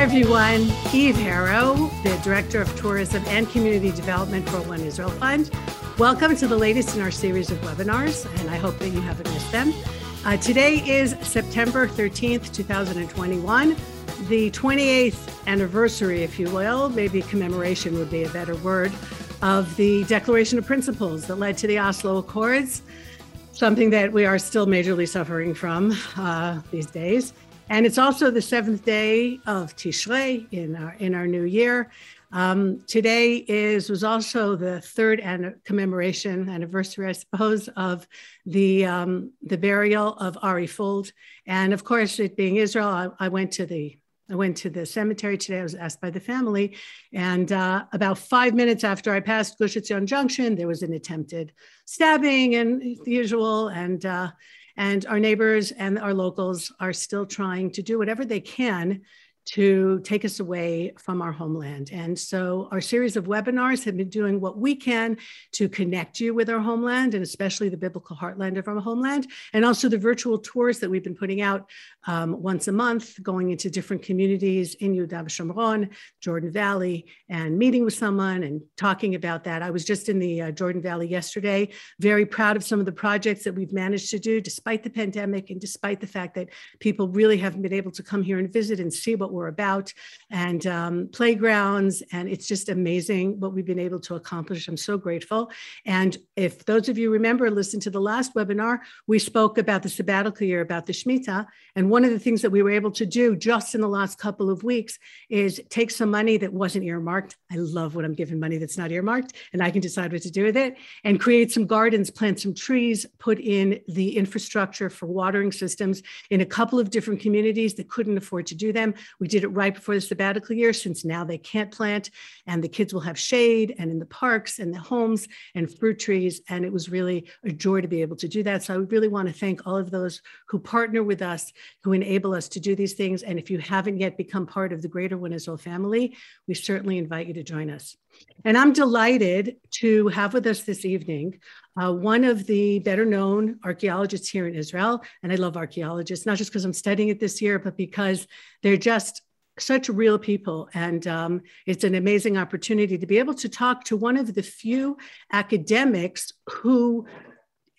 Hi, everyone. Eve Harow, the Director of Tourism and Community Development for One Israel Fund. Welcome to the latest in our series of webinars, and I hope that you haven't missed them. Uh, today is September 13th, 2021, the 28th anniversary, if you will, maybe commemoration would be a better word, of the Declaration of Principles that led to the Oslo Accords, something that we are still majorly suffering from uh, these days. And it's also the seventh day of Tishrei in our, in our new year. Um, today is was also the third an- commemoration anniversary, I suppose, of the um, the burial of Ari Fuld, and of course, it being Israel, I, I, went to the I went to the cemetery today. I was asked by the family, and uh, about five minutes after I passed Gush Etzion Junction, there was an attempted stabbing, and the usual, and. Uh, and our neighbors and our locals are still trying to do whatever they can to take us away from our homeland. And so our series of webinars have been doing what we can to connect you with our homeland and especially the biblical heartland of our homeland, and also the virtual tours that we've been putting out um, once a month, going into different communities in Yehuda Shomron, Jordan Valley, and meeting with someone and talking about that. I was just in the uh, Jordan Valley yesterday, very proud of some of the projects that we've managed to do despite the pandemic and despite the fact that people really haven't been able to come here and visit and see what we're we're about and um, playgrounds. And it's just amazing what we've been able to accomplish. I'm so grateful. And if those of you remember, listen to the last webinar, we spoke about the sabbatical year, about the Shemitah. And one of the things that we were able to do just in the last couple of weeks is take some money that wasn't earmarked. I love when I'm given money that's not earmarked and I can decide what to do with it and create some gardens, plant some trees, put in the infrastructure for watering systems in a couple of different communities that couldn't afford to do them. We did it right before the sabbatical year, since now they can't plant, and the kids will have shade and in the parks and the homes and fruit trees. And it was really a joy to be able to do that. So I really want to thank all of those who partner with us, who enable us to do these things. And if you haven't yet become part of the greater Israel family, we certainly invite you to join us. And I'm delighted to have with us this evening uh, one of the better known archaeologists here in Israel. And I love archaeologists, not just because I'm studying it this year, but because they're just such real people. And um, it's an amazing opportunity to be able to talk to one of the few academics who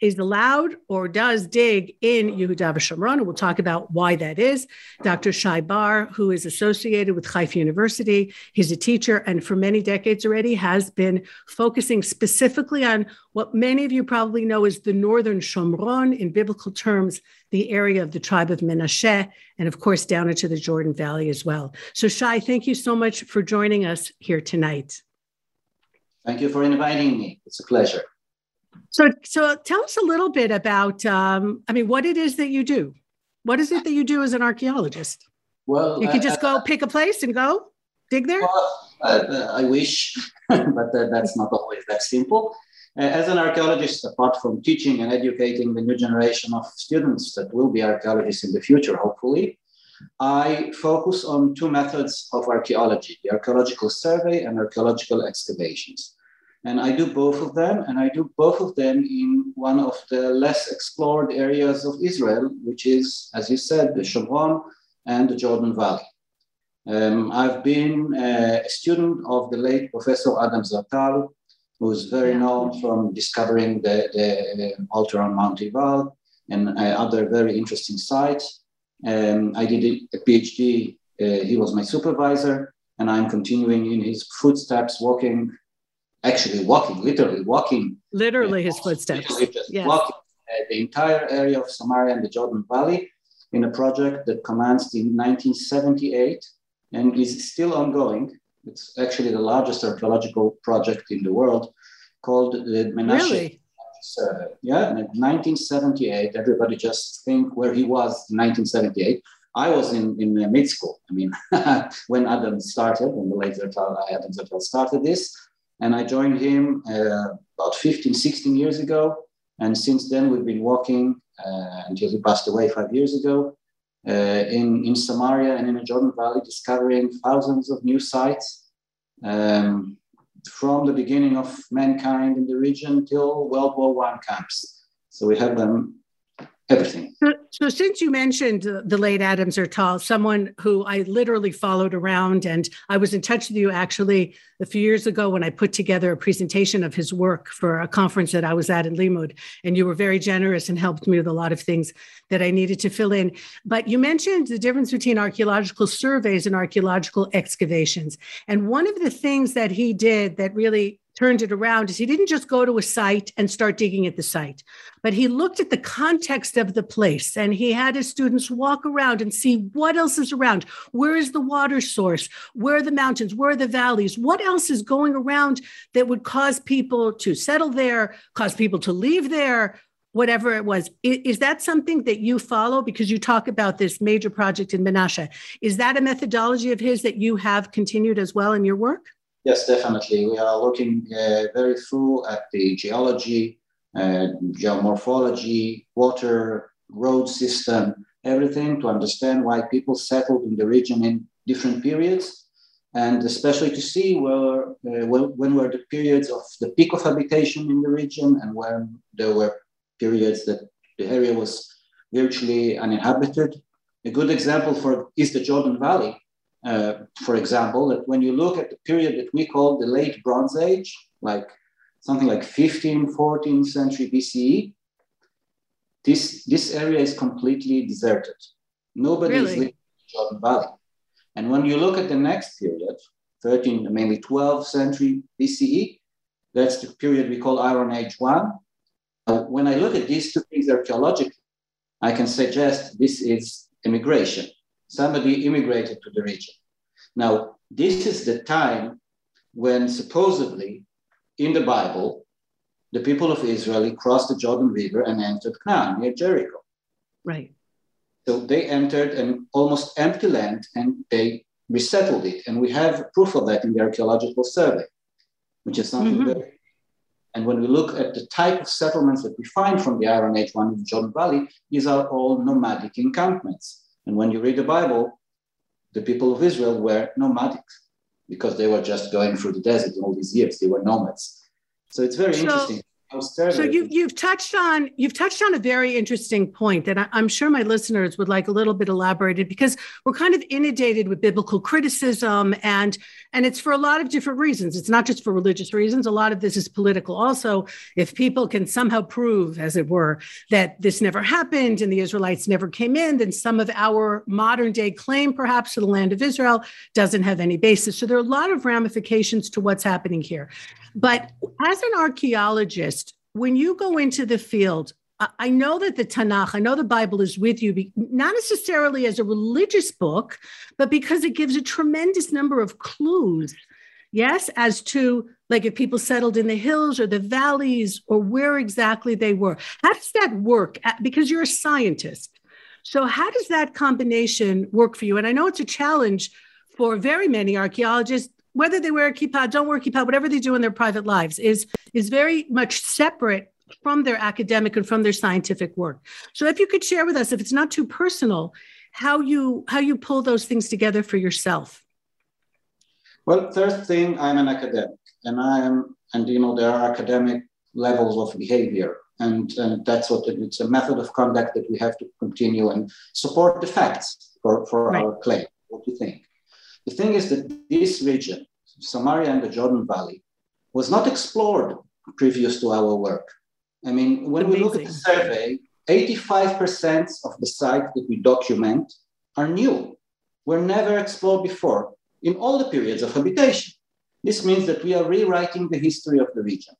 is allowed or does dig in Yehuda Shomron, and we'll talk about why that is. Dr. Shay Bar, who is associated with Haifa University, he's a teacher and for many decades already has been focusing specifically on what many of you probably know as the Northern Shomron, in biblical terms, the area of the tribe of Menashe, and of course down into the Jordan Valley as well. So Shay, thank you so much for joining us here tonight. Thank you for inviting me. It's a pleasure. So, so tell us a little bit about, um, I mean, what it is that you do. What is it that you do as an archaeologist? Well, you can just go pick a place and go dig there. Well, uh, I wish, but that's not always that simple. As an archaeologist, apart from teaching and educating the new generation of students that will be archaeologists in the future, hopefully, I focus on two methods of archaeology the archaeological survey and archaeological excavations. And I do both of them, and I do both of them in one of the less explored areas of Israel, which is, as you said, the Shomron and the Jordan Valley. Um, I've been a student of the late Professor Adam Zertal, who's very known from discovering the, the uh, altar on Mount Ebal and uh, other very interesting sites. Um, I did a PhD, uh, he was my supervisor, and I'm continuing in his footsteps, walking actually walking, literally walking. Literally his footsteps. yes. Walking uh, the entire area of Samaria and the Jordan Valley in a project that commenced in 1978 and is still ongoing. It's actually the largest archaeological project in the world called the Menashe. Really? Uh, yeah, in 1978, everybody just think where he was in 1978. I was in, in mid school. I mean, when Adam started, when the late Zertal, Adam Zertal started this, and I joined him uh, about 15, 16 years ago. And since then, we've been walking uh, until he passed away five years ago uh, in, in Samaria and in the Jordan Valley, discovering thousands of new sites um, from the beginning of mankind in the region till World War I comes. So we have them So, so, since you mentioned the late Adam Zertal, someone who I literally followed around, and I was in touch with you actually a few years ago when I put together a presentation of his work for a conference that I was at in Limmud, and you were very generous and helped me with a lot of things that I needed to fill in. But you mentioned the difference between archaeological surveys and archaeological excavations, and one of the things that he did that really turned it around is he didn't just go to a site and start digging at the site, but he looked at the context of the place and he had his students walk around and see what else is around. Where is the water source? Where are the mountains? Where are the valleys? What else is going around that would cause people to settle there, cause people to leave there? Whatever it was, is that something that you follow? Because you talk about this major project in Menashe. Is that a methodology of his that you have continued as well in your work? Yes, definitely. We are looking uh, very through at the geology, uh, geomorphology, water, road system, everything to understand why people settled in the region in different periods, and especially to see where, uh, when were the periods of the peak of habitation in the region and when there were periods that the area was virtually uninhabited. A good example for is the Jordan Valley, uh, for example, that when you look at the period that we call the late Bronze Age, like something like 15th, 14th century BCE, this, this area is completely deserted. Nobody really? is living in the Jordan Valley. And when you look at the next period, 13th, mainly 12th century BCE, that's the period we call Iron Age 1. Uh, when I look at these two things archaeologically, I can suggest this is immigration somebody immigrated to the region. Now, this is the time when supposedly in the Bible, the people of Israel crossed the Jordan River and entered Canaan near Jericho. Right. So they entered an almost empty land and they resettled it. And we have proof of that in the archaeological survey, which is something mm-hmm. very. And when we look at the type of settlements that we find from the Iron Age one in the Jordan Valley, these are all nomadic encampments. And when you read the Bible, the people of Israel were nomadic because they were just going through the desert all these years. They were nomads. So it's very so, interesting. So you, you've touched on you've touched on a very interesting point that I, am sure my listeners would like a little bit elaborated because we're kind of inundated with biblical criticism and and it's for a lot of different reasons. It's not just for religious reasons. A lot of this is political. Also, if people can somehow prove, as it were, that this never happened and the Israelites never came in, then some of our modern day claim, perhaps, to the land of Israel doesn't have any basis. So there are a lot of ramifications to what's happening here. But as an archaeologist, when you go into the field, I know that the Tanakh, I know the Bible is with you, not necessarily as a religious book, but because it gives a tremendous number of clues, yes, as to like if people settled in the hills or the valleys or where exactly they were. How does that work? Because you're a scientist. So, how does that combination work for you? And I know it's a challenge for very many archaeologists whether they wear a kippah, don't wear a kippah, whatever they do in their private lives is, is very much separate from their academic and from their scientific work. So if you could share with us, if it's not too personal, how you how you pull those things together for yourself. Well, first thing, I'm an academic, and I am, and you know, there are academic levels of behavior, and, and that's what it, it's a method of conduct that we have to continue and support the facts for, for right. our claim. What do you think? The thing is that this region, Samaria and the Jordan Valley, was not explored previous to our work. I mean, when Amazing. we look at the survey, 85% of the sites that we document are new, were never explored before in all the periods of habitation. This means that we are rewriting the history of the region.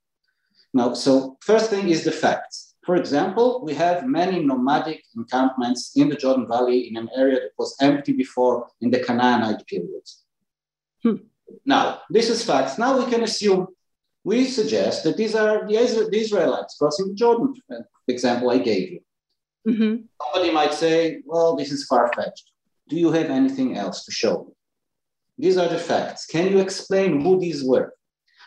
Now, so first thing is the facts. For example, we have many nomadic encampments in the Jordan Valley in an area that was empty before in the Canaanite period. Hmm. Now, this is facts. Now we can assume, we suggest that these are the, Israelites crossing the Jordan, the example I gave you. Mm-hmm. Somebody might say, well, this is far fetched. Do you have anything else to show? These are the facts. Can you explain who these were?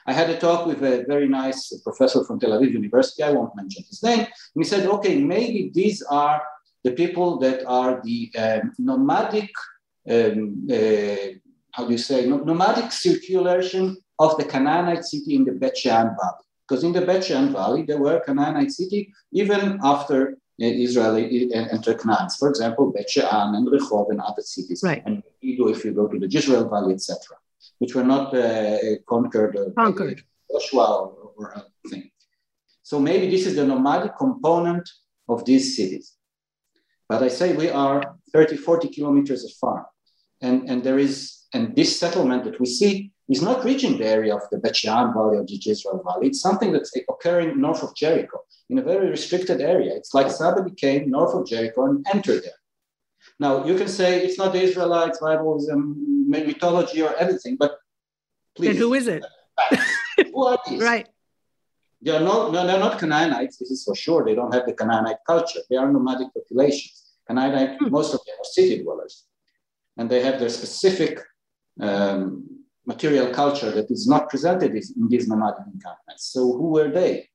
I had a talk with a very nice professor from Tel Aviv University. I won't mention his name. And he said, okay, maybe these are the people that are the um, nomadic, um, uh, how do you say, nomadic circulation of the Canaanite city in the Bet Shean Valley. Because in the Bet Shean Valley, there were Canaanite city even after Israeli entered Canaan. For example, Bet She'an and Rehov and other cities. Right. And Megiddo if you go to the Jezreel Valley, etc., which were not uh, conquered. Conquered. Joshua or, or thing. So maybe this is the nomadic component of these cities. But I say we are 30, 40 kilometers afar. And, and there is, and this settlement that we see is not reaching the area of the Bet She'an Valley or the Jezreel Valley. It's something that's occurring north of Jericho in a very restricted area. It's like somebody came north of Jericho and entered there. Now, you can say it's not the Israelites, Bibles, mythology, or anything, but please. And who is it? who are these? Right. They are not, no, they're not Canaanites, this is for sure. They don't have the Canaanite culture. They are nomadic populations. Canaanite, hmm. most of them are city dwellers. And they have their specific um, material culture that is not presented in these nomadic encampments. So who were they?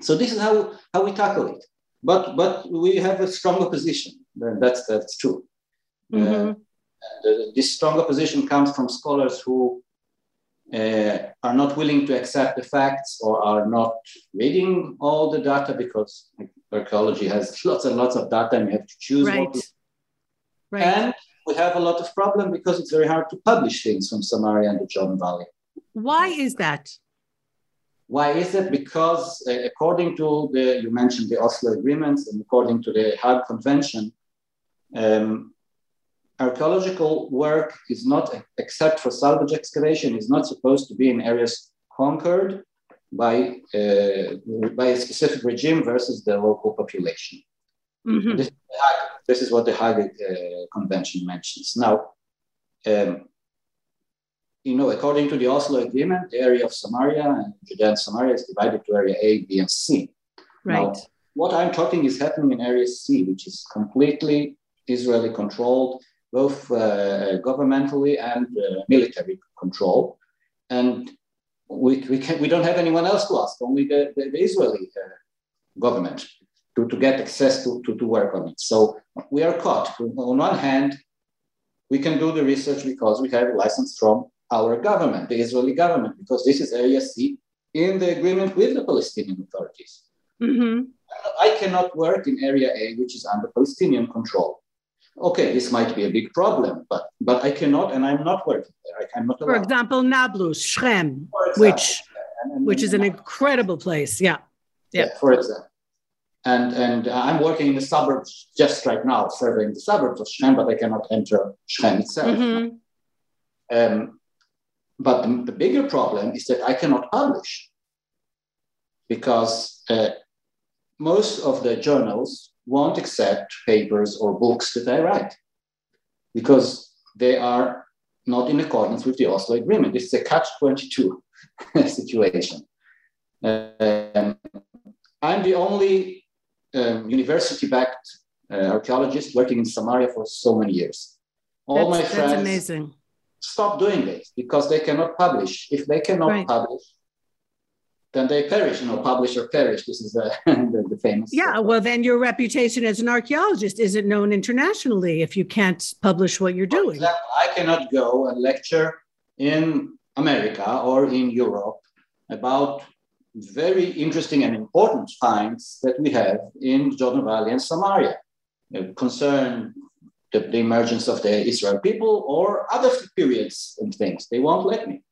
So this is how, how we tackle it. But, but we have a strong opposition. That's, that's true. Mm-hmm. Uh, this strong opposition comes from scholars who uh, are not willing to accept the facts or are not reading all the data because archaeology has lots and lots of data and you have to choose right. what to. Right. And we have a lot of problem because it's very hard to publish things from Samaria and the Jordan Valley. Why is that? Why is it? Because uh, according to the, you mentioned the Oslo agreements and according to the Hague Convention, um, archaeological work is not, except for salvage excavation, is not supposed to be in areas conquered by, uh, by a specific regime versus the local population. Mm-hmm. This, this, is what the Hague uh, Convention mentions. Now, um, you know, according to the Oslo Agreement, the area of Samaria and Judea and Samaria is divided to area A, B, and C. Right. Now, what I'm talking is happening in area C, which is completely Israeli controlled, both uh, governmentally and uh, military control. And we, we, can, we don't have anyone else to ask, only the, the, the Israeli uh, government to, to get access to, to, to work on it. So we are caught. On one hand, we can do the research because we have a license from our government, the Israeli government, because this is Area C in the agreement with the Palestinian authorities. Mm-hmm. I cannot work in Area A, which is under Palestinian control. Okay, this might be a big problem, but but I cannot, and I'm not working there. I, am not. For example, Nablus, Shechem, which and, and, which is an incredible place. Yeah. yeah. yeah. For example. And, and I'm working in the suburbs just right now, serving the suburbs of Shechem, but I cannot enter Shechem itself. Mm-hmm. Um, but the, the, bigger problem is that I cannot publish because uh, most of the journals won't accept papers or books that I write because they are not in accordance with the Oslo Agreement. This is a catch 22 situation. Um, I'm the only um, university backed uh, archaeologist working in Samaria for so many years. All that's, my friends amazing. stop doing this because they cannot publish. If they cannot right. publish, then they perish, you know, publish or perish. This is the, the, the, famous. Yeah, well, then your reputation as an archaeologist isn't known internationally if you can't publish what you're doing. Example, I cannot go and lecture in America or in Europe about very interesting and important finds that we have in Jordan Valley and Samaria concern the, the emergence of the Israel people or other periods and things. They won't let me.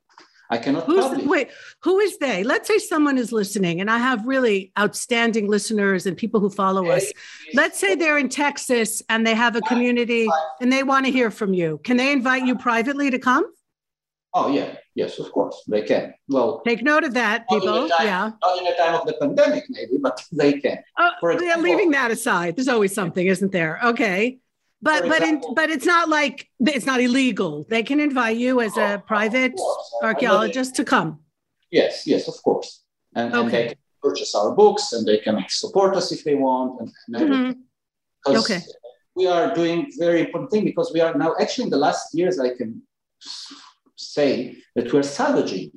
I cannot Who's, publish. Wait, who is they? Let's say someone is listening, and I have really outstanding listeners and people who follow us. Let's say they're in Texas and they have a community and they want to hear from you. Can they invite you privately to come? Oh yeah, yes, of course they can. Well, take note of that, people. Time, yeah, not in the time of the pandemic, maybe, but they can. Oh, example, yeah, leaving that aside, there's always something, isn't there? Okay, but but in, but it's not like it's not illegal. They can invite you as a private archaeologist to come. Yes, yes, of course, and, okay. and, they can purchase our books and they can support us if they want, and, and mm-hmm. okay, we are doing very important thing because we are now actually in the last years I can say that we're salvaging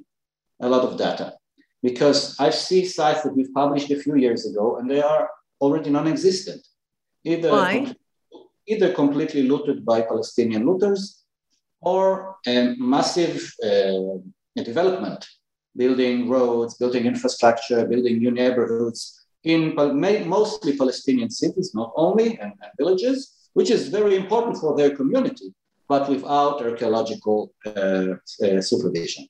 a lot of data because I see sites that we've published a few years ago and they are already non-existent. Either Why? Either completely looted by Palestinian looters or a massive uh, development, building roads, building infrastructure, building new neighborhoods, in mostly Palestinian cities, not only, and, and villages, which is very important for their community, but without archaeological uh, uh, supervision,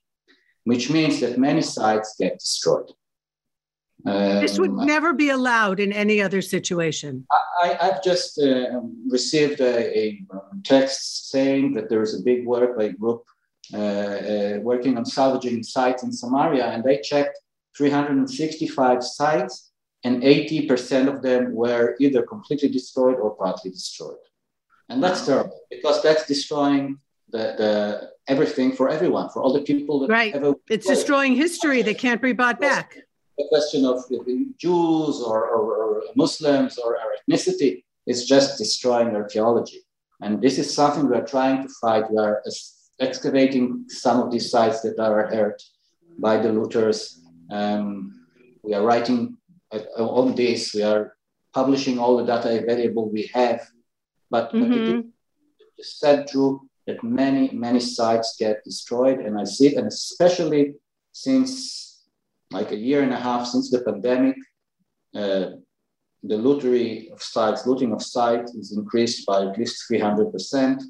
which means that many sites get destroyed. Um, this would um, never be allowed in any other situation. I, have just uh, received a, a, text saying that there is a big work by a group uh, uh, working on salvaging sites in Samaria, and they checked 365 sites, and 80% of them were either completely destroyed or partly destroyed. And that's terrible because that's destroying the, the everything for everyone, for all the people that right. Ever it's destroying history that can't be brought back. The question of Jews or, or, or Muslims or, or ethnicity is just destroying archaeology. And this is something we are trying to fight. We are excavating some of these sites that are hurt by the looters. Um, we are writing uh, on this. We are publishing all the data available we have. But, mm-hmm. but it is said true that many, many sites get destroyed. And I see it, and especially since like a year and a half since the pandemic, uh, the lootery of sites, looting of sites is increased by at least 300%.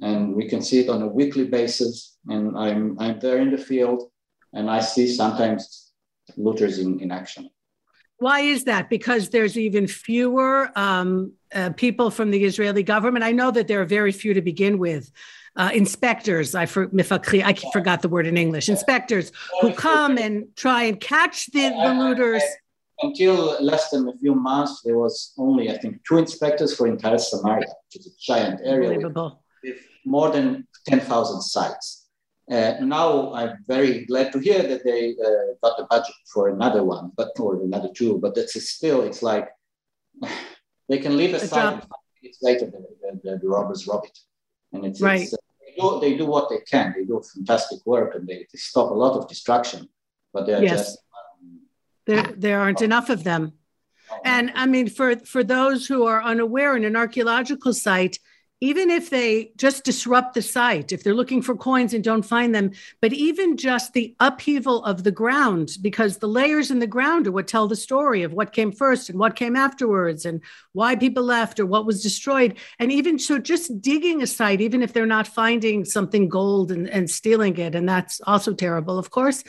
And we can see it on a weekly basis. And I'm, I'm there in the field and I see sometimes looters in, in action. Why is that? Because there's even fewer um, uh, people from the Israeli government. I know that there are very few to begin with. Uh, inspectors, I, for, I forgot the word in English, inspectors who come and try and catch the, the looters. Until less than a few months, there was only, I think, two inspectors for entire Samaria, which is a giant area with, with more than 10,000 sites. Uh, now I'm very glad to hear that they uh, got the budget for another one, but or another two. But that's still, it's like they can leave aside it's later the, the, the, robbers rob it, and it's, right. It's, uh, they, do, they do what they can. They do fantastic work, and they, they stop a lot of destruction. But they're yes. just um, there. There aren't enough of them. Oh, and I mean, for for those who are unaware, in an archaeological site, even if they just disrupt the site, if they're looking for coins and don't find them, but even just the upheaval of the ground, because the layers in the ground are what tell the story of what came first and what came afterwards and why people left or what was destroyed. And even so, just digging a site, even if they're not finding something gold and, and stealing it, and that's also terrible, of course,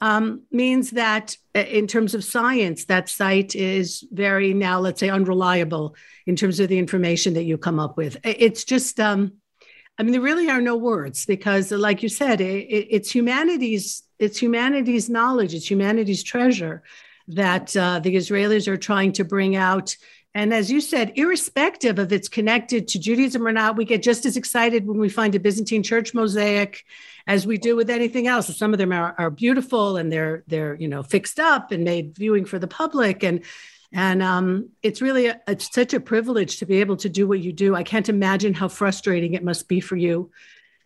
um, means that uh, in terms of science, that site is very now, let's say, unreliable in terms of the information that you come up with. It's just, um, I mean, there really are no words because, like you said, it, it's humanity's it's humanity's knowledge, it's humanity's treasure that uh, the Israelis are trying to bring out. And as you said, irrespective of it's connected to Judaism or not, we get just as excited when we find a Byzantine church mosaic as we do with anything else. Some of them are, are beautiful and they're they're you know fixed up and made viewing for the public and and um, it's really a, it's such a privilege to be able to do what you do. I can't imagine how frustrating it must be for you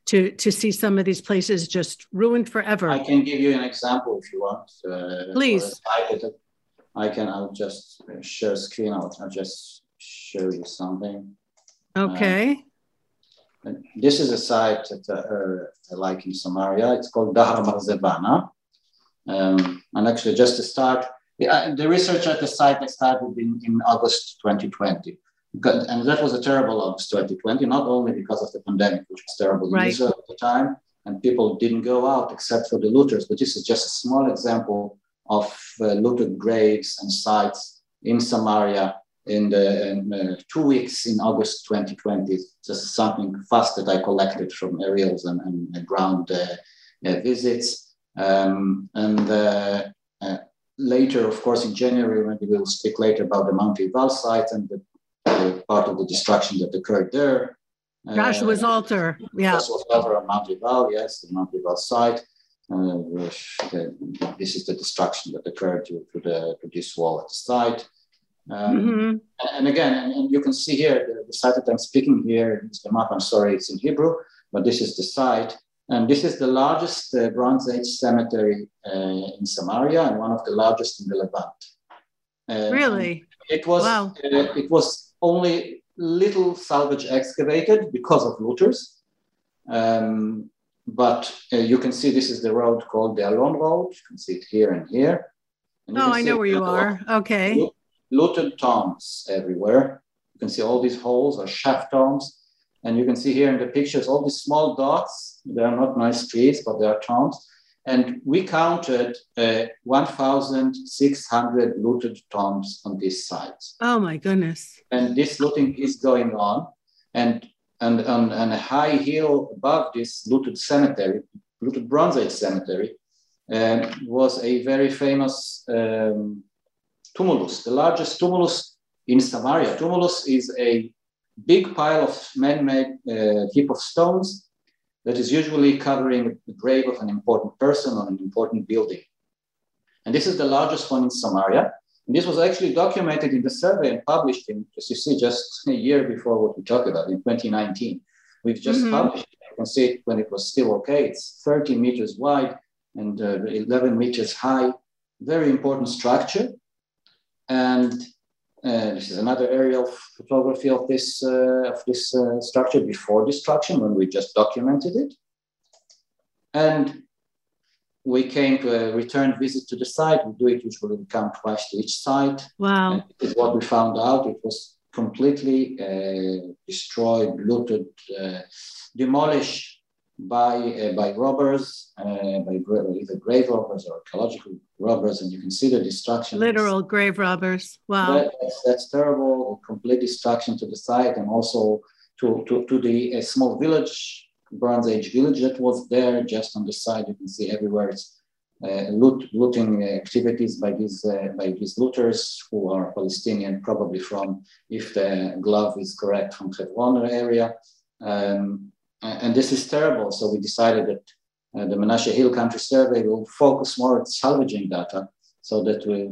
to to see some of these places just ruined forever. I can give you an example if you want. Uh, Please. I can. I'll just share screen. I'll, I'll just show you something. Okay. Uh, this is a site that uh, like in Samaria. It's called Dahar Marzebana. Um, and actually, just to start, the, the research at the site started in, in August 2020. And that was a terrible August 2020, not only because of the pandemic, which was terrible right. in Israel at the time, and people didn't go out except for the looters. But this is just a small example of uh, looted graves and sites in Samaria in the uh, two weeks in August 2020. Just something fast that I collected from aerials and, and ground uh, uh, visits. Um, and uh, uh, later, of course, in January, when we will speak later about the Mount Ebal site and the, the, part of the destruction that occurred there. Joshua's altar, yeah. Joshua's altar on Mount yes, the Mount Ebal site. Uh, this is the destruction that occurred to, to, the, to this wall at the site. Um, mm-hmm. And again, and, and, you can see here the, the, site that I'm speaking here is the map. I'm sorry, it's in Hebrew, but this is the site. And this is the largest uh, Bronze Age cemetery uh, in Samaria and one of the largest in the Levant. Uh, really? It was. Wow. Uh, it was only little salvage excavated because of looters. Um, but uh, you can see this is the road called the Allon Road. You can see it here and here. And oh, I know where you are. Okay looted tombs everywhere. You can see all these holes are shaft tombs. And you can see here in the pictures all these small dots. They are not nice trees, but they are tombs. And we counted uh, 1,600 looted tombs on this site. Oh my goodness. And this looting is going on. And, and on, on a high hill above this looted cemetery, looted Bronze Age cemetery, um, was a very famous um, tumulus, the largest tumulus in Samaria. Tumulus is a big pile of man-made uh, heap of stones that is usually covering the grave of an important person or an important building. And this is the largest one in Samaria. And this was actually documented in the survey and published in, as you see, just a year before what we talked about in 2019. We've just mm-hmm. published it. You can see it when it was still okay. It's 30 meters wide and uh, 11 meters high. Very important structure. And uh, this is another aerial photography of this, uh, of this uh, structure before destruction when we just documented it. And we came to a return visit to the site. We do it usually, we come twice to each site. Wow. And this is what we found out. It was completely uh, destroyed, looted, uh, demolished by uh, by robbers, uh, by either grave robbers or archaeological robbers, and you can see the destruction. Literal grave robbers. Wow, that, that's, that's, terrible. Complete destruction to the site, and also to to, to the small village, Bronze Age village that was there just on the side. You can see everywhere it's uh, loot, looting activities by these uh, by these looters who are Palestinian, probably from, if the glove is correct, from Hebron area. Um, and this is terrible. So we decided that uh, the Menashe Hill Country Survey will focus more on salvaging data so that we,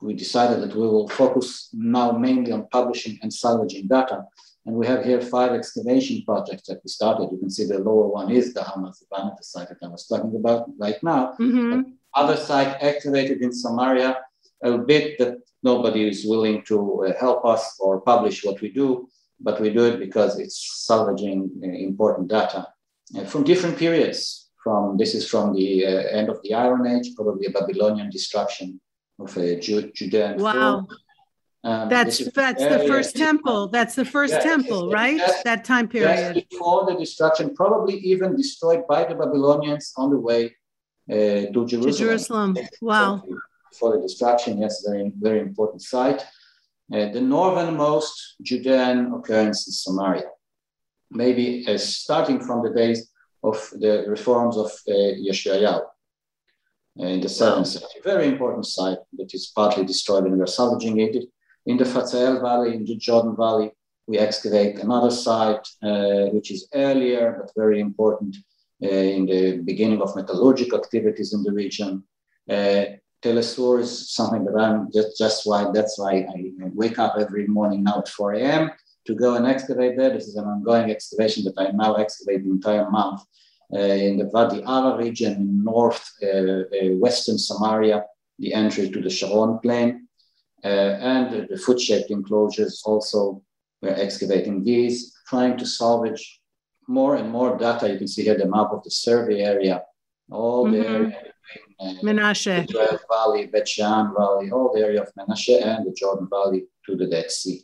we decided that we will focus now mainly on publishing and salvaging data. And we have here five excavation projects that we started. You can see the lower one is the Hamas the site that I was talking about right now. Mm-hmm. Other site activated in Samaria, a bit that nobody is willing to uh, help us or publish what we do but we do it because it's salvaging uh, important data uh, from different periods. From this is from the uh, end of the Iron Age, probably a Babylonian destruction of a Ju- Judean. Wow. Um, that's that's the first temple. That's the first yeah, temple, right? That time period. Before the destruction, probably even destroyed by the Babylonians on the way uh, to Jerusalem. To Jerusalem. Wow. For the destruction, yes, very very important site. Uh, the northernmost Judean occurrence is Samaria, maybe uh, starting from the days of the reforms of uh, Yeshayahu uh, in the seventh century. Very important site that is partly destroyed and we're salvaging it. In the Fatsael Valley, in the Jordan Valley, we excavate another site uh, which is earlier but very important uh, in the beginning of metallurgical activities in the region. Uh, Tel Esur is something that I'm just, just why that's why I wake up every morning now at 4 a.m. to go and excavate there. This is an ongoing excavation that I now excavate the entire month uh, in the Wadi Ara region in north uh, uh, western Samaria, the entry to the Sharon plain. Uh, and the foot-shaped enclosures also we're excavating these, trying to salvage more and more data. You can see here the map of the survey area, all mm-hmm. the area Menashe. The Valley, Bet Shean Valley, all the area of Menashe and the Jordan Valley to the Dead Sea.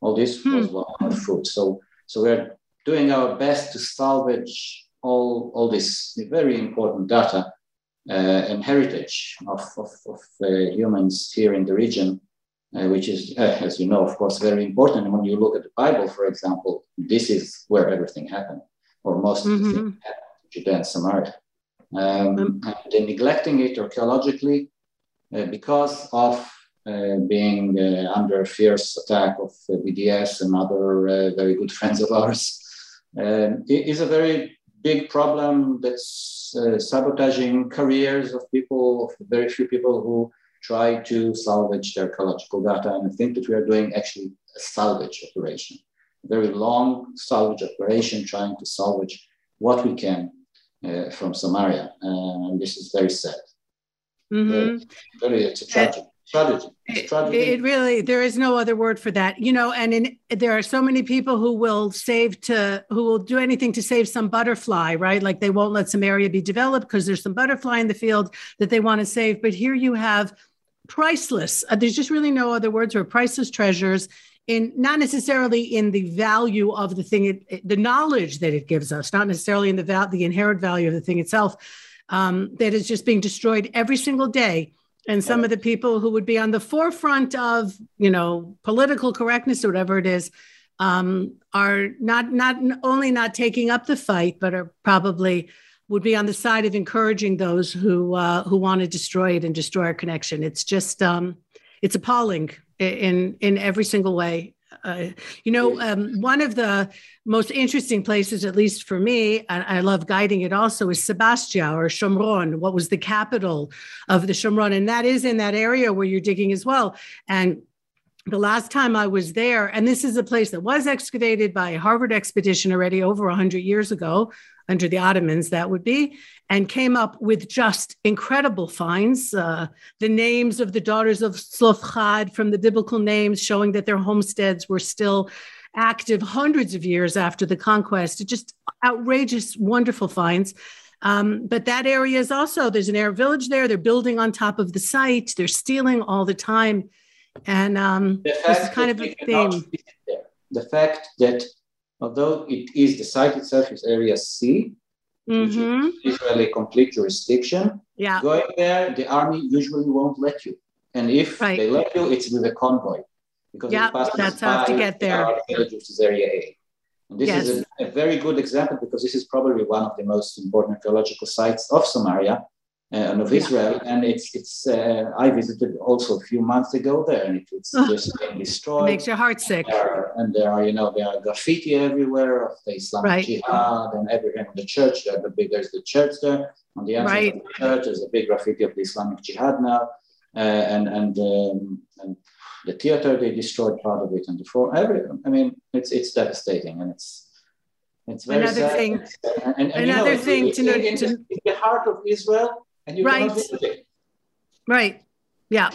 All this hmm. was one fruit. So, so we're doing our best to salvage all, all this very important data uh, and heritage of, of, of uh, humans here in the region, uh, which is, uh, as you know, of course, very important. And when you look at the Bible, for example, this is where everything happened, or most mm-hmm. of the mm-hmm. things happened, Judea and Samaria um, mm. and neglecting it archaeologically uh, because of uh, being uh, under fierce attack of BDS and other uh, very good friends of ours um, is a very big problem that's uh, sabotaging careers of people, of very few people who try to salvage their archaeological data. And I think that we are doing actually a salvage operation, a very long salvage operation, trying to salvage what we can uh, from Samaria. and this is very sad. Mm-hmm. Very, very, it's a tragedy. Tragedy. It, it, really there is no other word for that you know and in, there are so many people who will save to who will do anything to save some butterfly right like they won't let some area be developed because there's some butterfly in the field that they want to save but here you have priceless. Uh, there's just really no other words for priceless treasures in not necessarily in the value of the thing, it, it, the knowledge that it gives us, not necessarily in the val- the inherent value of the thing itself, um, that is just being destroyed every single day. And some of the people who would be on the forefront of, you know, political correctness or whatever it is, um, are not not only not taking up the fight, but are probably would be on the side of encouraging those who uh, who want to destroy it and destroy our connection. It's just um, it's appalling in in every single way. Uh, you know, um, one of the most interesting places, at least for me, and I love guiding it also, is Sebastia or Shomron, what was the capital of the Shomron. And that is in that area where you're digging as well. And the last time I was there, and this is a place that was excavated by a Harvard expedition already over 100 years ago, under the Ottomans, that would be, and came up with just incredible finds. Uh, the names of the daughters of Slofchad from the biblical names, showing that their homesteads were still active hundreds of years after the conquest. Just outrageous, wonderful finds. Um, but that area is also, there's an Arab village there. They're building on top of the site, they're stealing all the time. And um, this is kind of a theme. The fact that although it is the site itself is area C, mm-hmm. which is Israeli complete jurisdiction. Yeah. Going there, the army usually won't let you. And if right. they let you, it's with a convoy. Because yeah, that's how to get there. Village, which is area A. And this yes. is a, a, very good example because this is probably one of the most important archaeological sites of Samaria and of Israel. And it's it's uh, I visited also a few months ago there, and it, it's just being destroyed. It makes your heart sick. There and there are you know there are graffiti everywhere of the Islamic right. Jihad and everything of the church. There, the big, there's the church there on the entrance right. of the church. There's a big graffiti of the Islamic Jihad now, uh, and and um, and the theater they destroyed part of it and the floor. Every I mean it's it's devastating and it's. It's very another sad. thing. And, and, and, another you know, thing to, in, in the heart of Israel, and you right. Right. Yeah.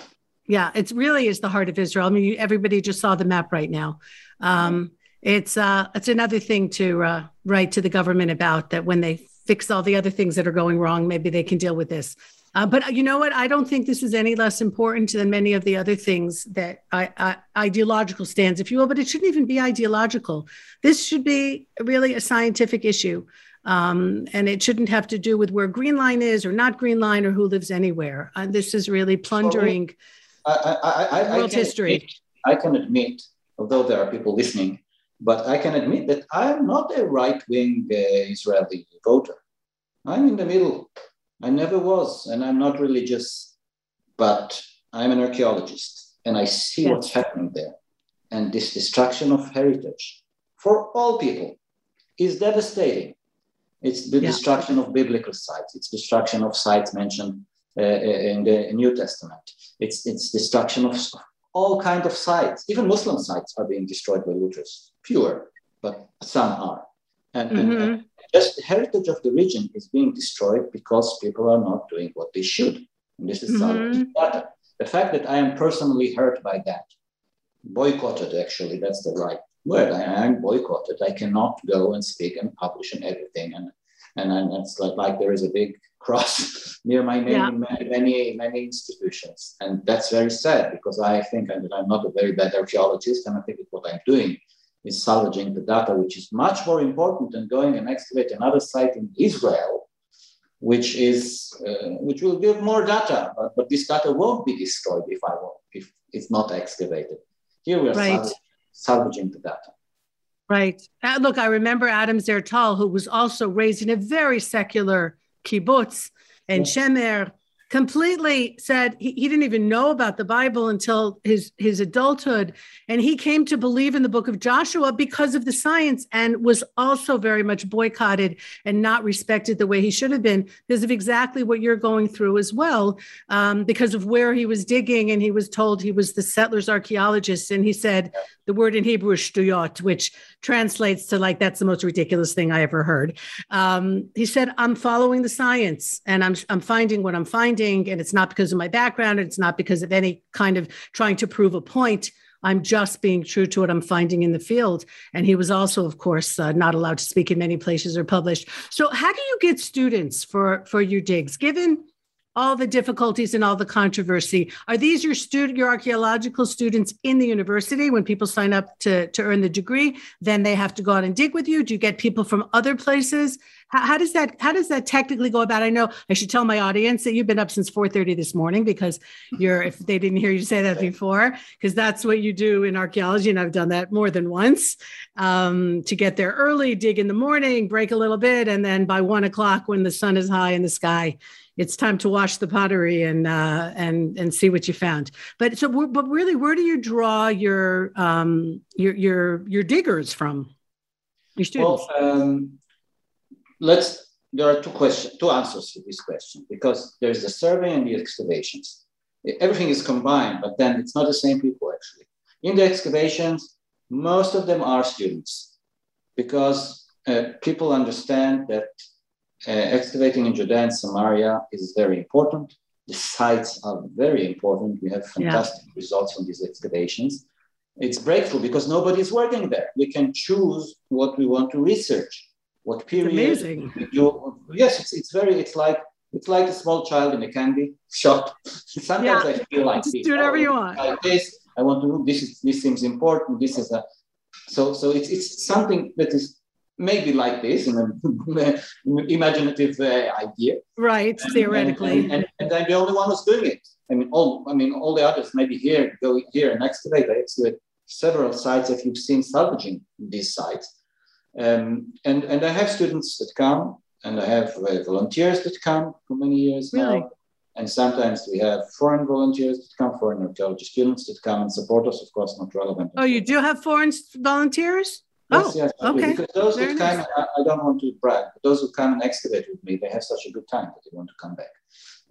Yeah. It's really is the heart of Israel. I mean, everybody just saw the map right now. Um, it's uh, it's another thing to uh, write to the government about that when they fix all the other things that are going wrong, maybe they can deal with this. Uh, but you know what? I don't think this is any less important than many of the other things that I, I, ideological stands, if you will. But it shouldn't even be ideological. This should be really a scientific issue. Um, and it shouldn't have to do with where Green Line is or not Green Line or who lives anywhere. Uh, this is really plundering I, I, I, world history. Admit, I can admit, although there are people listening, but I can admit that I'm not a right wing uh, Israeli voter. I'm in the middle. I never was, and I'm not religious, but I'm an archaeologist and I see yes. what's happening there. And this destruction of heritage for all people is devastating. It's the yeah. destruction of biblical sites. It's destruction of sites mentioned uh, uh, in the New Testament. It's, it's destruction of all kinds of sites. Even Muslim sites are being destroyed by looters. Fewer, but some are. And, mm-hmm. and, just heritage of the region is being destroyed because people are not doing what they should. And this is mm-hmm. The fact that I am personally hurt by that, boycotted actually, that's the right word. I am boycotted. I cannot go and speak and publish and everything. And and then it's like, like there is a big cross near my name yeah. in many, many, many institutions. And that's very sad because I think that I'm not a very bad archaeologist and I think that what I'm doing is salvaging the data, which is much more important than going and excavate another site in Israel, which is uh, which will give more data, but, but this data won't be destroyed if I will, if it's not excavated. Here we are right. Salvaging, the data. Right. Uh, look, I remember Adam Zertal, who was also raised in a very secular kibbutz Ein Shemer, completely said he, he, didn't even know about the bible until his his adulthood. And he came to believe in the book of joshua because of the science and was also very much boycotted and not respected the way he should have been because of exactly what you're going through as well um, because of where he was digging. And he was told he was the settlers archaeologist. And he said the word in hebrew is shtuyot which translates to like that's the most ridiculous thing i ever heard. Um, he said i'm following the science and i'm i'm finding what i'm finding and it's not because of my background, and it's not because of any kind of trying to prove a point. I'm just being true to what I'm finding in the field. And he was also, of course, uh, not allowed to speak in many places or published. So, how do you get students for for your digs? Given all the difficulties and all the controversy. Are these your student, your archaeological students in the university? When people sign up to, to earn the degree, then they have to go out and dig with you. Do you get people from other places? How, how does that how does that technically go about? I know I should tell my audience that you've been up since 4:30 this morning because you're if they didn't hear you say that before, because that's what you do in archaeology, and I've done that more than once. Um, to get there early, dig in the morning, break a little bit, and then by one o'clock when the sun is high in the sky, it's time to wash the pottery and uh, and and see what you found. But so, but really, where do you draw your um, your your your diggers from? Your students. Well, um, let's. There are two questions, two answers to this question because there's the survey and the excavations. Everything is combined, but then it's not the same people actually. In the excavations, most of them are students because uh, people understand that uh, excavating in Judea and Samaria is very important. The sites are very important. We have fantastic yeah. results from these excavations. It's breakthrough because nobody is working there. We can choose what we want to research, what period. It's amazing. Do. Yes, it's, it's very. It's like it's like a small child in a candy shop. Sometimes yeah. I feel like just this. do whatever you want. Like this, I want to. Look this is this seems important. This is a. So so it's it's something that is maybe like this in an imaginative uh, idea. Right, and, theoretically. And, and, and, I'm the only one who's doing it. I mean, all I mean, all the others maybe here go here and excavate. I excavate several sites if you've seen salvaging these sites. Um, and, and I have students that come, and I have uh, volunteers that come for many years really? now. And sometimes we have foreign volunteers that come, foreign archaeology students that come and support us, of course, not relevant. Oh, you do have foreign volunteers? Yes, oh, yes, okay. Because those Very who come, nice. I, I, don't want to brag, but those who come and excavate with me, they have such a good time that they want to come back.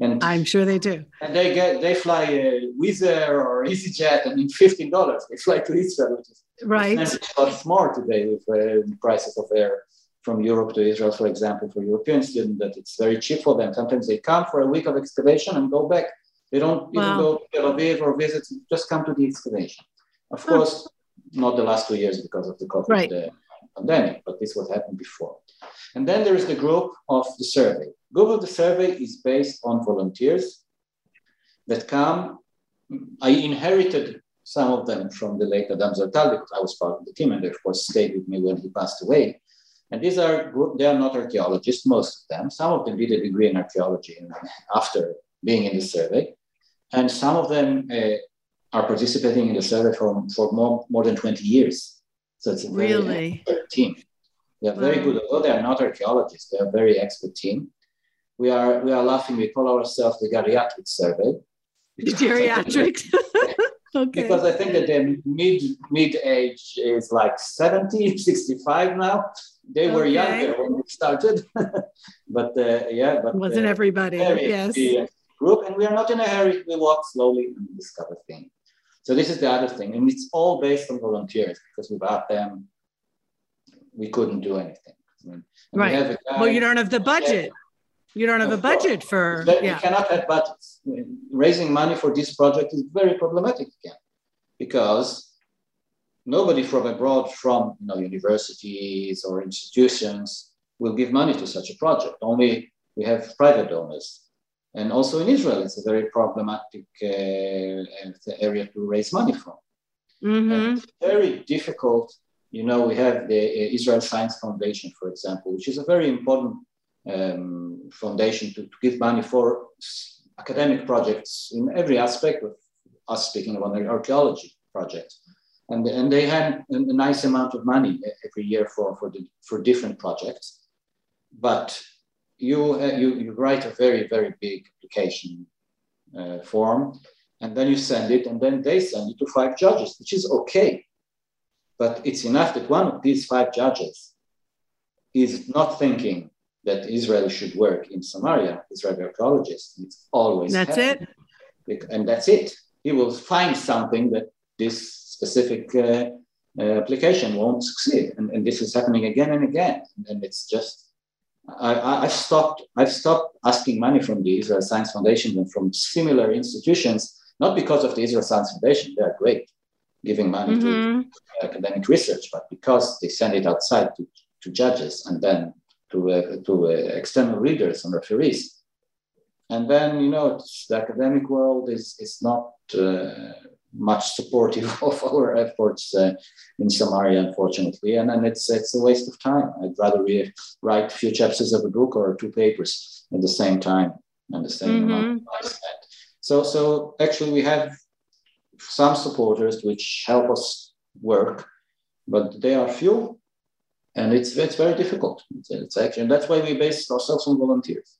And I'm sure they do. And they get they fly a Wizz Air or EasyJet, and in fifteen dollars they fly to Israel, which is right. Much more today with uh, prices of air from Europe to Israel, for example, for European students, that it's very cheap for them. Sometimes they come for a week of excavation and go back. They don't wow. even go to Tel Aviv or visit; just come to the excavation. Of course, not the last two years because of the COVID right. uh, pandemic, but this what happened before. And then there is the group of the survey. Group of the survey is based on volunteers that come. I inherited some of them from the late Adam Zertal because I was part of the team, and they of course stayed with me when he passed away. And these are they are not archaeologists, most of them. Some of them did a degree in archaeology after being in the survey, and some of them uh, are participating in the survey for, for more, more than 20 years. So it's a very really? expert team. They are very wow. good, although they are not archaeologists, they are a very expert team. We are, we are laughing, we call ourselves the geriatric survey. Geriatric. okay. Because I think that the mid mid age is like 70, 65 now. They were okay. younger when we started, but uh, yeah, but wasn't uh, everybody? Yes. Group, and we are not in a hurry. We walk slowly and discover things. So this is the other thing, and it's all based on volunteers because without them, we couldn't do anything. I mean, right. well, you don't have the budget. You don't have a budget for. Yeah. We cannot have budgets. Raising money for this project is very problematic again, because nobody from abroad, from you know, universities or institutions, will give money to such a project. Only we have private donors. And also in Israel, it's a very problematic uh, area to raise money from. Mm-hmm. very difficult. You know, we have the uh, Israel Science Foundation, for example, which is a very important um, foundation to, to, give money for academic projects in every aspect of us speaking about the archaeology projects. And, and they had a, a nice amount of money every year for, for, the, for different projects. But you, uh, you, you write a very, very big application uh, form, and then you send it, and then they send it to five judges, which is okay. But it's enough that one of these five judges is not thinking that Israel should work in Samaria, Israeli archaeologists. It's always that's happening. it, and that's it. He will find something that this specific uh, uh, application won't succeed, and, and this is happening again and again. And it's just I, have stopped. I've stopped asking money from the Israel Science Foundation and from similar institutions, not because of the Israel Science Foundation; they are great, giving money mm-hmm. to academic research, but because they send it outside to, to judges and then to uh, to uh, external readers and referees. and then you know the academic world is is not uh, much supportive of our efforts uh, in Samaria, unfortunately, and and it's it's a waste of time. I'd rather re- write a few chapters of a book or two papers at the same time and the same amount of time. So so actually we have some supporters which help us work, but they are few, and it's it's very difficult. It's, it's actually and that's why we base ourselves on volunteers.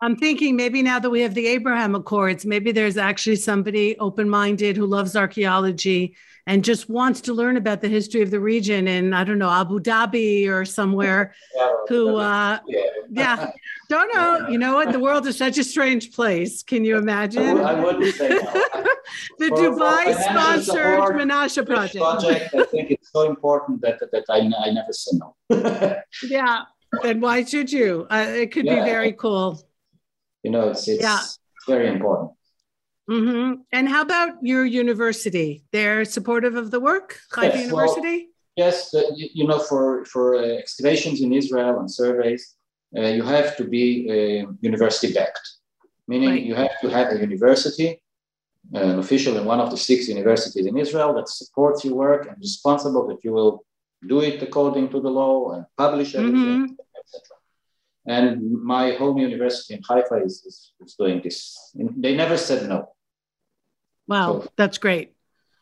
I'm thinking maybe now that we have the Abraham Accords, maybe there's actually somebody open minded who loves archaeology and just wants to learn about the history of the region in, I don't know, Abu Dhabi or somewhere yeah, who, uh, yeah. yeah. don't know. You know what? The world is such a strange place. Can you imagine? I wouldn't say no. the for, Dubai for sponsored Menashe project. project. I think it's so important that, that I, I never say no. yeah. Then why should you? Uh, it could yeah. be very cool. You know, it's, it's yeah. very important. Mm-hmm. And how about your university? They're supportive of the work, Haifa yes, University? Well, yes, the, you know, for, for uh, excavations in Israel and surveys, uh, you have to be uh, university backed, meaning right. you have to have a university, an official in one of the six universities in Israel that supports your work and responsible that you will do it according to the law and publish everything, mm-hmm. etc. And my home university in Haifa is, is, is doing this. They never said no. Wow, so, that's great.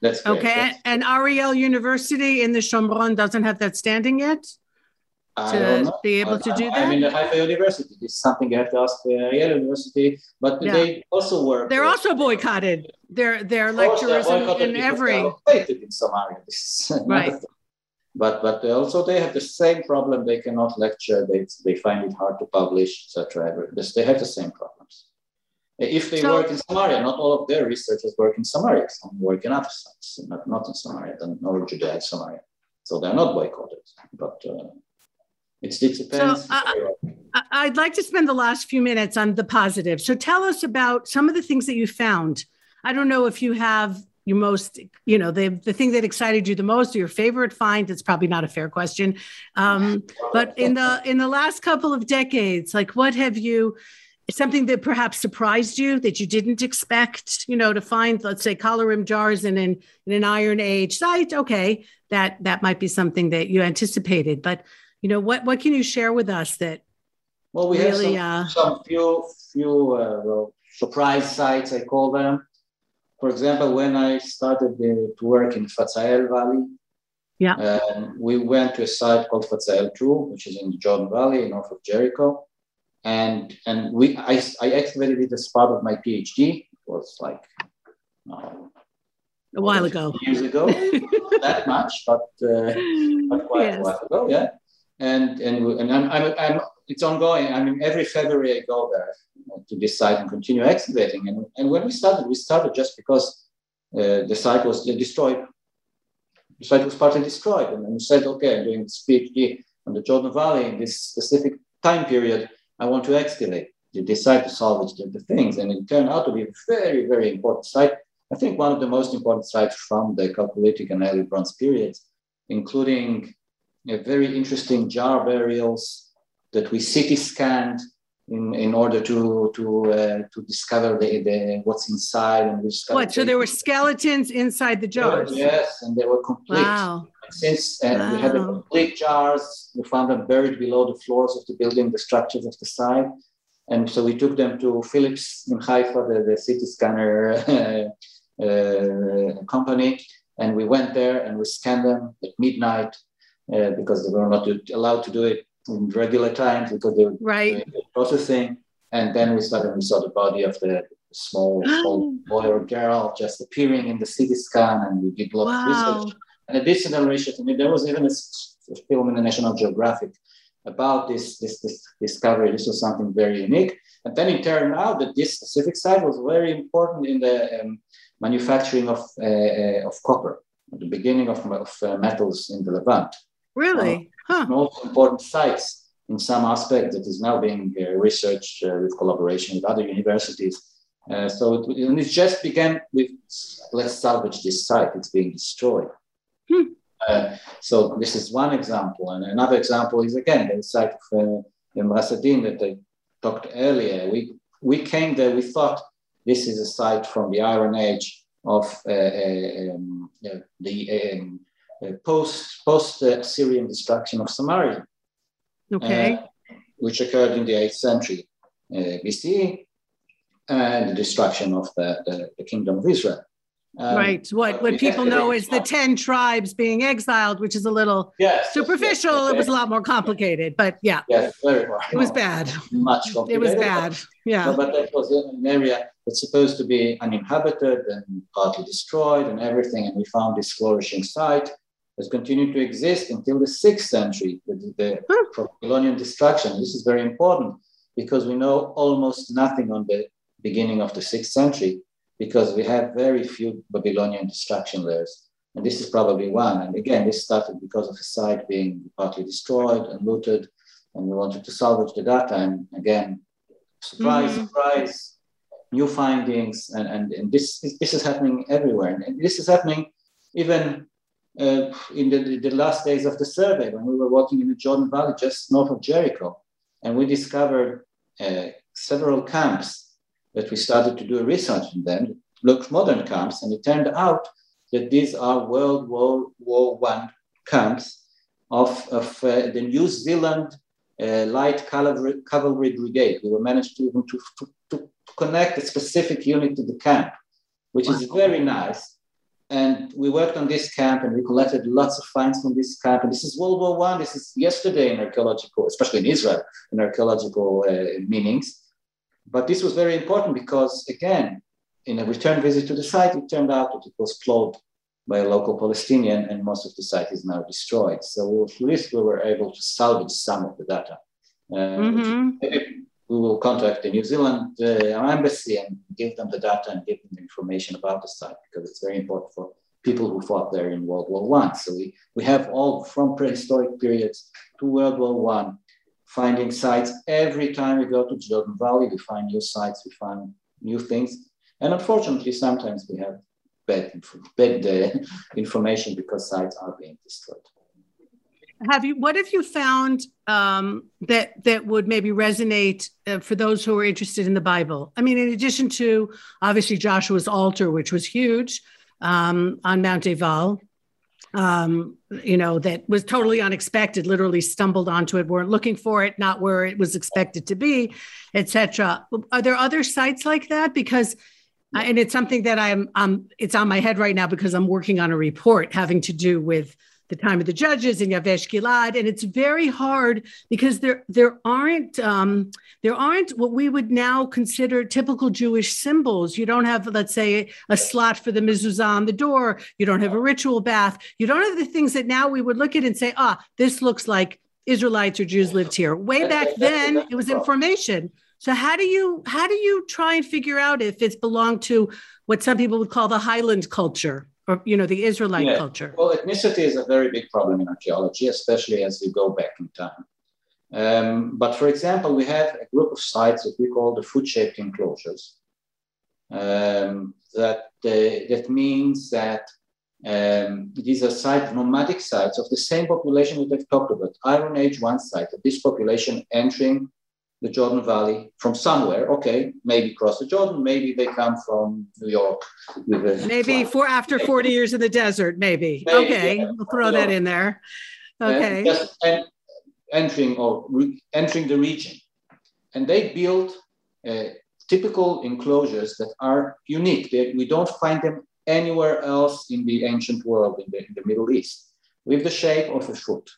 That's great. Okay, that's and Ariel University in the Shomron doesn't have that standing yet to be able to do that? I mean, the Haifa University. This is something you have to ask the Ariel University, but yeah. they also work. They're also boycotted. They're they're lecturers in, in every. in Somalia. right but but also they have the same problem. They cannot lecture. They they find it hard to publish, etc. They have the same problems. If they so, work in Samaria, not all of their researchers work in Samaria. Some work in other sites, not, not in Samaria, nor Judea, Samaria. So they're not boycotted. But uh, it's, it depends. So, uh, I'd like to spend the last few minutes on the positive. So tell us about some of the things that you found. I don't know if you have your most you know the the thing that excited you the most or your favorite find it's probably not a fair question. Um, but in the in the last couple of decades like what have you something that perhaps surprised you that you didn't expect you know to find let's say collar rim jars in an in an iron age site? Okay that that might be something that you anticipated but you know what what can you share with us that well we really, have some, uh, some few few uh, surprise sites i call them for example, when I started uh, to work in Fatsael Valley, yeah, um, we went to a site called Fatsael 2, which is in the Jordan Valley, north of Jericho, and and we I, I excavated it as part of my PhD. It was like uh, a while ago, years ago, not that much, but uh, but quite yes. a while ago, yeah. And and and I'm, I'm, I'm it's ongoing. I mean, every February I go there to this site and continue excavating. And, and when we started, we started just because uh, the site was destroyed. The site was partly destroyed. And then we said, okay, I'm doing this PhD on the Jordan Valley in this specific time period. I want to excavate. You decide to salvage the, the things. And it turned out to be a very, very important site. I think one of the most important sites from the Chalcolithic and early Bronze periods, including very interesting jar burials that we CT scanned in, in order to to uh, to discover the, the what's inside and what? So there were skeletons. inside the jars? Yes and they were complete. Wow. since and wow. we had the complete jars we found them buried below the floors of the building the structures of the site. And so we took them to philips in haifa the, the CT scanner uh, company. And we went there and we scanned them at midnight uh, because they were not allowed to do it in regular times because they were right. processing. And then we started, we saw the body of the small, small boy or girl just appearing in the CT scan, and we did a lot wow. of research. And additional research, I mean, there was even a, a film in the National Geographic about this, this, this discovery. This was something very unique. And then it turned out that this specific site was very important in the um, manufacturing of, uh, uh, of copper, at the beginning of, of uh, metals in the Levant. Really? Huh. Most important sites in some aspect that is now being uh, researched uh, with collaboration with other universities. Uh, so it, and it just began with let's salvage this site, it's being destroyed. Hmm. Uh, so this is one example. And another example is again the site of uh, Rasadin that I talked earlier. We, we came there, we thought this is a site from the Iron Age of uh, uh um, the um, uh, post post Assyrian destruction of Samaria, okay, which occurred in the 8th century BCE, and the destruction of the, the, the kingdom of Israel. Um, right. What what people know is the ten tribes being exiled, which is a little yes, superficial. Yes, yes, it was a lot more complicated, but yeah. Yes, very more. It was bad. Much complicated. It was bad. Yeah. but that was an area that's supposed to be uninhabited and partly destroyed and everything. And we found this flourishing site has continued to exist until the sixth century, the, the huh. Babylonian destruction. This is very important because we know almost nothing on the beginning of the sixth century because we have very few Babylonian destruction layers. And this is probably one. And again, this started because of a site being partly destroyed and looted, and we wanted to salvage the data. And again, surprise, mm-hmm. surprise, new findings. And, and, and this, is, this is happening everywhere. And this is happening even uh, in the, the last days of the survey when we were walking in the Jordan Valley just north of Jericho. And we discovered uh, several camps that we started to do research in them, looked modern camps, and it turned out that these are World War, War One camps of, of uh, the New Zealand uh, Light Cavalry, Cavalry Brigade. We were managed to, to, to, to, connect a specific unit to the camp, which wow. is very nice. And we worked on this camp and we collected lots of finds from this camp. And this is World War One. This is yesterday in archaeological, especially in Israel, in archaeological uh, meanings. But this was very important because, again, in a return visit to the site, it turned out that it was plowed by a local Palestinian, and most of the site is now destroyed. So at least we were able to salvage some of the data. Uh, mm-hmm. We will contact the New Zealand uh, embassy and give them the data and give them the information about the site because it's very important for people who fought there in World War One. So we, we have all from prehistoric periods to World War One finding sites. Every time we go to Jordan Valley, we find new sites, we find new things. And unfortunately, sometimes we have bad, bad uh, information because sites are being destroyed. Have you? What have you found um, that that would maybe resonate uh, for those who are interested in the Bible? I mean, in addition to obviously Joshua's altar, which was huge um, on Mount Ebal, um, you know, that was totally unexpected, literally stumbled onto it, weren't looking for it, not where it was expected to be, etc. Are there other sites like that? Because and it's something that I'm um it's on my head right now because I'm working on a report having to do with the time of the judges in Yavesh Gilad, and it's very hard because there there aren't um, there aren't what we would now consider typical Jewish symbols. You don't have, let's say, a slot for the mezuzah on the door. You don't have a ritual bath. You don't have the things that now we would look at and say, ah, this looks like Israelites or Jews lived here. Way back then, it was information. So how do you how do you try and figure out if it's belonged to what some people would call the Highland culture? Or you know the Israelite yeah. culture? Well, ethnicity is a very big problem in archaeology, especially as you go back in time. Um, but for example, we have a group of sites that we call the foot-shaped enclosures. Um, that uh, that means that um, these are sites, nomadic sites of the same population that I've talked about. Iron Age one site of this population entering the Jordan Valley from somewhere. Okay, maybe cross the Jordan, maybe they come from New York. maybe for after 40 years in the desert, maybe. maybe okay, yeah. we'll throw that in there. Okay. And, and entering or re- entering the region. And they built uh, typical enclosures that are unique. They, we don't find them anywhere else in the ancient world, in the, in the Middle East, with the shape of a foot.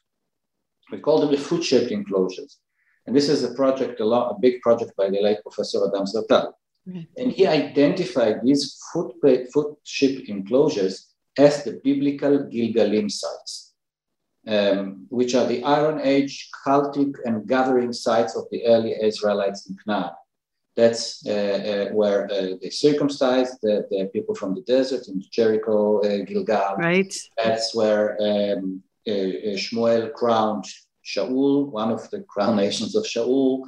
We call them the foot-shaped enclosures. And this is a project, a, lot, a big project by the late Professor Adam Zertal. Right. And he identified these foot, foot ship enclosures as the biblical Gilgalim sites, um, which are the Iron Age cultic and gathering sites of the early Israelites in Canaan. That's uh, uh, where uh, they circumcised the, the, people from the desert in Jericho, uh, Gilgal. Right. That's where um, uh, uh, Shmuel crowned Shaul, one of the crown nations of Shaul.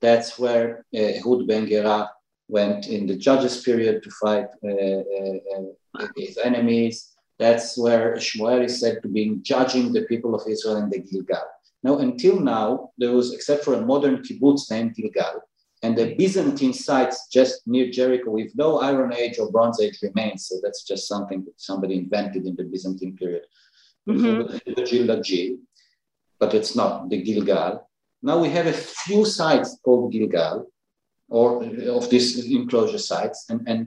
That's where uh, Ehud Ben Gera went in the judges period to fight uh, uh, his enemies. That's where Shmuel is said to be judging the people of Israel in the Gilgal. Now, until now, there was, except for a modern kibbutz named Gilgal, and the Byzantine sites just near Jericho with no Iron Age or Bronze Age remains. So that's just something that somebody invented in the Byzantine period. Mm-hmm. But it's not the Gilgal. Now we have a few sites called Gilgal, or of these enclosure sites, and and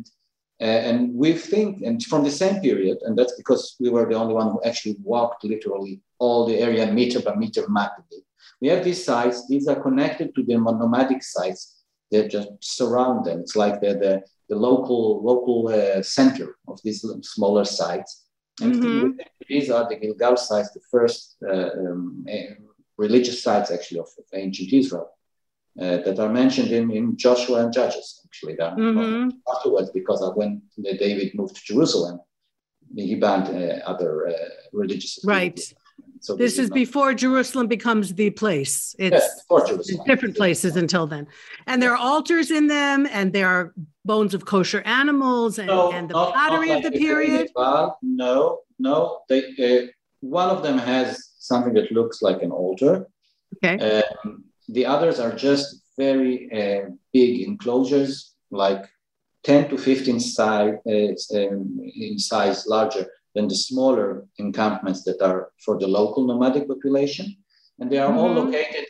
uh, and we think, and from the same period, and that's because we were the only one who actually walked literally all the area meter by meter mapping We have these sites; these are connected to the nomadic sites they just surround them. It's like the, the, the local local uh, center of these smaller sites. And mm-hmm. these are the Gilgal sites, the first uh, um, religious sites actually of, of ancient Israel. Uh, that are mentioned in, in Joshua and Judges, actually, mm-hmm. afterwards, because when David moved to Jerusalem, he banned uh, other uh, religious activities. So this is before Jerusalem becomes the place. It's yes, different places until then. And there are altars in them, and there are bones of kosher animals and, no, and the not, pottery not like of the period. No, no. They, uh, one of them has something that looks like an altar. Okay. Um, the others are just very uh, big enclosures, like 10 to 15 size, uh, um, in size larger than the smaller encampments that are for the local nomadic population. And they are mm-hmm. all located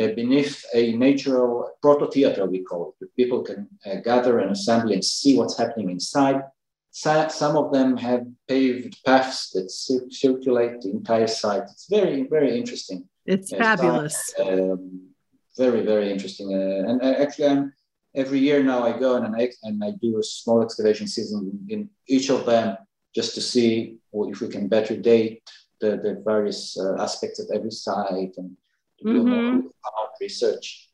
uh, beneath a natural proto-theater, we call it. People can uh, gather and assemble and see what's happening inside. So, some of them have paved paths that circulate the entire site. It's very, very interesting. It's uh, fabulous. Um, very, very interesting. Uh, and uh, actually, I'm, every year now I go and I, and I do a small excavation season in each of them just to see if we can better date the, the various uh, aspects of every site and do mm-hmm. more research.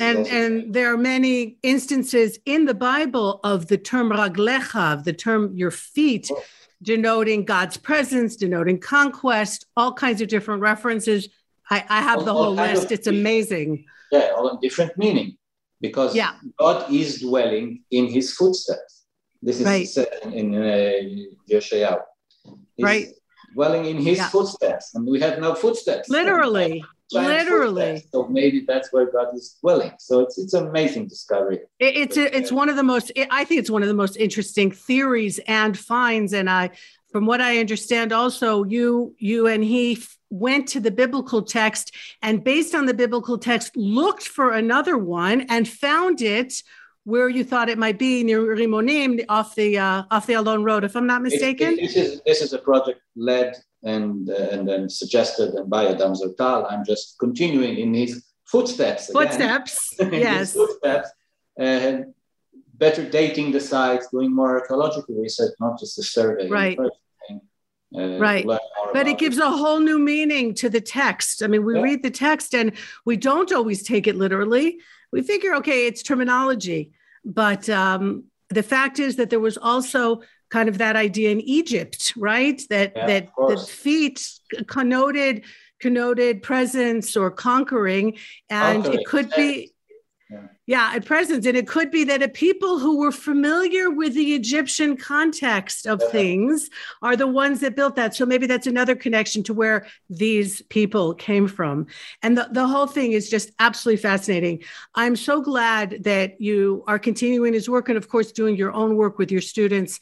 and and there are many instances in the Bible of the term raglecha, the term your feet, oh. denoting God's presence, denoting conquest, all kinds of different references. I, I have all, the whole list. It's amazing. Yeah, all in different meaning because yeah. God is dwelling in his footsteps. This is right. in uh, Yeshayahu. right. Dwelling in his yeah. footsteps, and we have no footsteps. Literally, literally. Footsteps. So maybe that's where God is dwelling. So it's it's amazing discovery. It, it's a, it's one of the most. I think it's one of the most interesting theories and finds. And I, from what I understand, also you you and he went to the biblical text and based on the biblical text looked for another one and found it where you thought it might be near Rimonim off the uh, off the Allon Road, if I'm not mistaken. It, it, this is this is a project led and uh, and then suggested and by Adam Zertal. I'm just continuing in his footsteps. Again. Footsteps, yes. footsteps, and better dating the sites, doing more archaeological research, not just a survey. Right. Uh, right. But it gives it. a whole new meaning to the text. I mean, we yeah. read the text and we don't always take it literally we figure, okay, it's terminology. But um, the fact is that there was also kind of that idea in Egypt, right? That yeah, that the feet connoted connoted presence or conquering, and it could be yeah. at present. And it could be that a people who were familiar with the Egyptian context of things are the ones that built that. So maybe that's another connection to where these people came from. And the, the whole thing is just absolutely fascinating. I'm so glad that you are continuing his work and, of course, doing your own work with your students.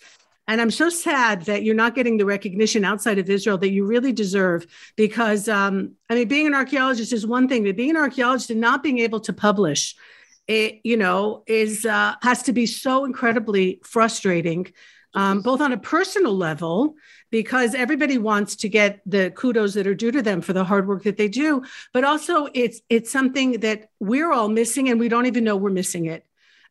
And I'm so sad that you're not getting the recognition outside of Israel that you really deserve. Because, um, I mean, being an archaeologist is one thing, but being an archaeologist and not being able to publish it you know is uh, has to be so incredibly frustrating um, both on a personal level because everybody wants to get the kudos that are due to them for the hard work that they do but also it's it's something that we're all missing and we don't even know we're missing it.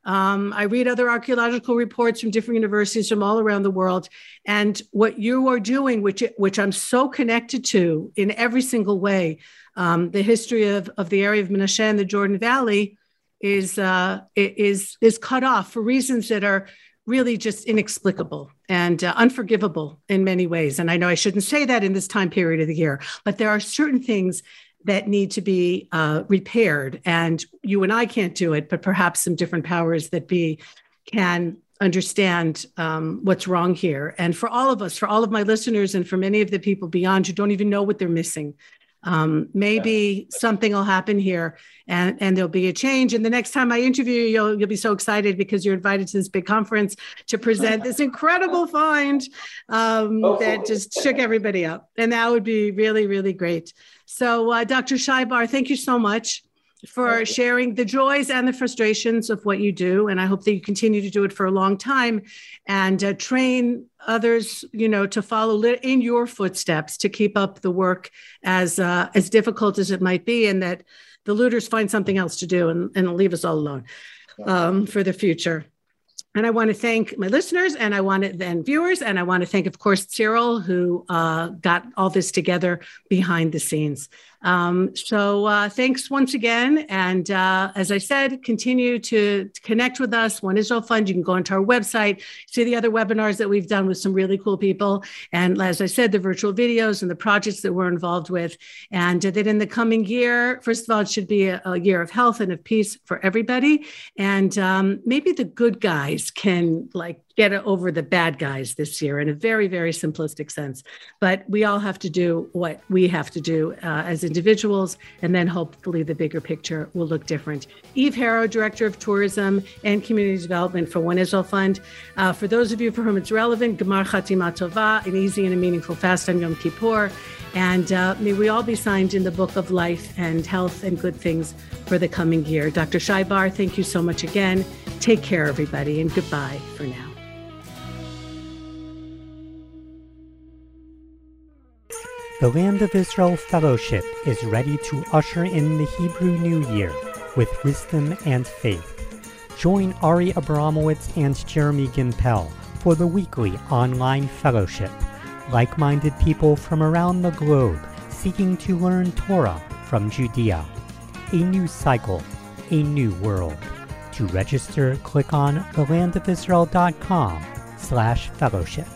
Um, I read other archaeological reports from different universities from all around the world, and what you are doing, which which I'm so connected to in every single way, um, the history of, of the area of Menashe and the Jordan Valley, is uh, is is cut off for reasons that are really just inexplicable and uh, unforgivable in many ways. And I know I shouldn't say that in this time period of the year, but there are certain things that need to be uh, repaired. And you and I can't do it, but perhaps some different powers that be can understand um, what's wrong here. And for all of us, for all of my listeners, and for many of the people beyond who don't even know what they're missing, um, maybe something will happen here and, and there'll be a change. And the next time I interview you, you'll, you'll be so excited because you're invited to this big conference to present this incredible find um, that just shook everybody up. And that would be really, really great. So, uh, Dr. Shay Bar, thank you so much for sharing the joys and the frustrations of what you do. And I hope that you continue to do it for a long time and uh, train others, you know, to follow in your footsteps to keep up the work as uh, as difficult as it might be, and that the looters find something else to do and, and leave us all alone um, for the future. And I want to thank my listeners and I want to then viewers. And I want to thank, of course, Cyril, who uh, got all this together behind the scenes. Um, so uh, thanks once again. And uh, as I said, continue to, to, connect with us. One Israel Fund. You can go onto our website, see the other webinars that we've done with some really cool people. And as I said, the virtual videos and the projects that we're involved with. And that in the coming year, first of all, it should be a, a year of health and of peace for everybody. And um, maybe the good guys can like get over the bad guys this year in a very, very simplistic sense. But we all have to do what we have to do uh, as individuals, and then hopefully the bigger picture will look different. Eve Harow, Director of Tourism and Community Development for One Israel Fund. Uh, for those of you for whom it's relevant, Gemar Chatima Tova, an easy and a meaningful fast on Yom Kippur. And uh, may we all be signed in the book of life and health and good things for the coming year. Dr. Shay Bar, thank you so much again. Take care, everybody, and goodbye for now. The Land of Israel Fellowship is ready to usher in the Hebrew New Year with wisdom and faith. Join Ari Abramowitz and Jeremy Gimpel for the weekly online fellowship. Like minded people from around the globe seeking to learn Torah from Judea. A new cycle, a new world. To register, click on thelandofisrael.com slash fellowship.